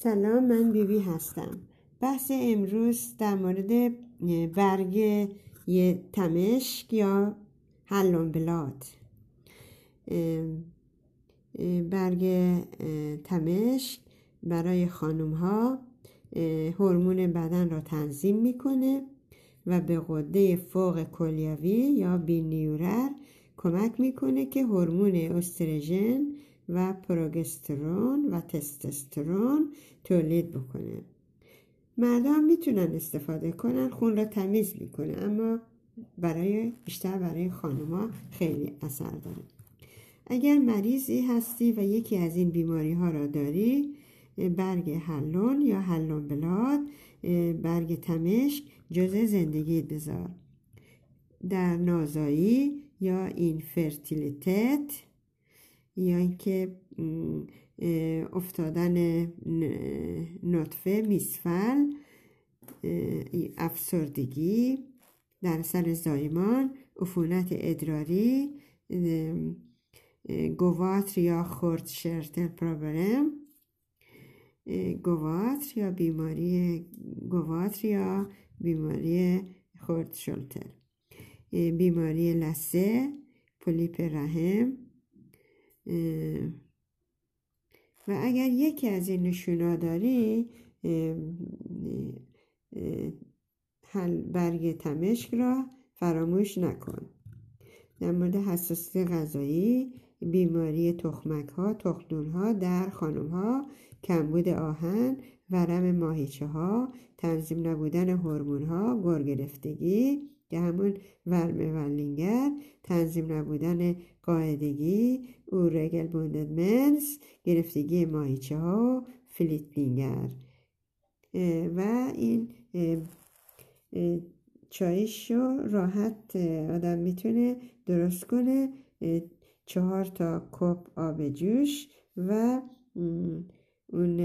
سلام من بیبی هستم. بحث امروز در مورد برگ تمشک یا هلون بلاد برگ تمشک برای خانوم ها هورمون بدن را تنظیم می‌کنه و به قده فوق کلیوی یا بینیورر کمک می‌کنه که هورمون استروژن و پروگسترون و تستوسترون تولید بکنه. مردم می‌تونن استفاده کنن خون را تمیز می‌کنه اما برای بیشتر برای خانوما خیلی اثر داره. اگر مریضی هستی و یکی از این بیماری ها را داری برگ حلون یا حلون بلاد برگ تمشک جز زندگی بذار. در نازایی یا اینفرتیلیتت یا اینکه افتادن نطفه میسفل افسردگی در سر زایمان عفونت ادراری گواتر یا خورد شرتل پروبلم گواتر یا بیماری گواتر یا بیماری خورد شلتر بیماری لسه پولیپ رحم. و اگر یکی از این نشونا داری برگ تمشک را فراموش نکن. در مورد حساسیت غذایی بیماری تخمک ها تخمدون ها در خانم ها کمبود آهن ورم ماهیچه ها تنظیم نبودن هورمون ها گرگرفتگی که همون ورم ولینگر تنظیم نبودن قاعدگی اورگل بوندد منس گرفتگی ماهیچه ها فلیتلینگر و این چایشو راحت آدم می‌تونه درست کنه چهار تا کپ آب جوش و اون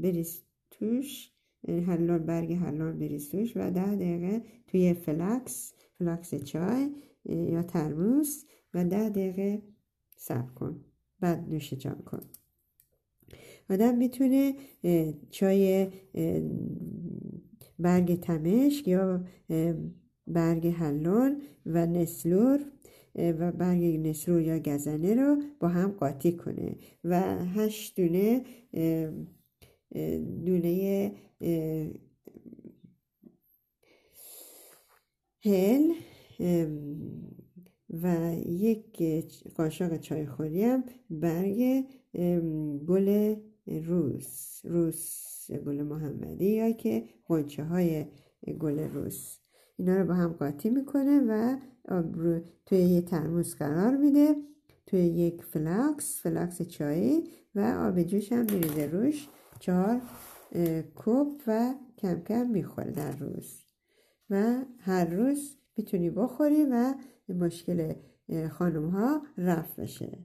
بریز توش حلال برگ حلال بریز توش و ده دقیقه توی فلکس فلکس چای یا ترموس و ده دقیقه صبر کن. بعد نوش جان کن. آدم می‌تونه چای برگ تمشک یا برگ حلال و نسلور و برگ نسرو یا گزنه رو با هم قاطی کنه و هشت دونه دونه هل و یک قاشق چای خوری هم برگ گل روس روس گل محمدی یا که غنچه های گل روس. اینا رو با هم قاطی می‌کنه و توی یه ترموز قرار میده توی یک فلاکس فلاکس چایی و آب جوش هم میریزه روش. چهار کپ و کم کم می‌خوره در روز. و هر روز می‌تونی بخوری و مشکل خانم ها رفع بشه.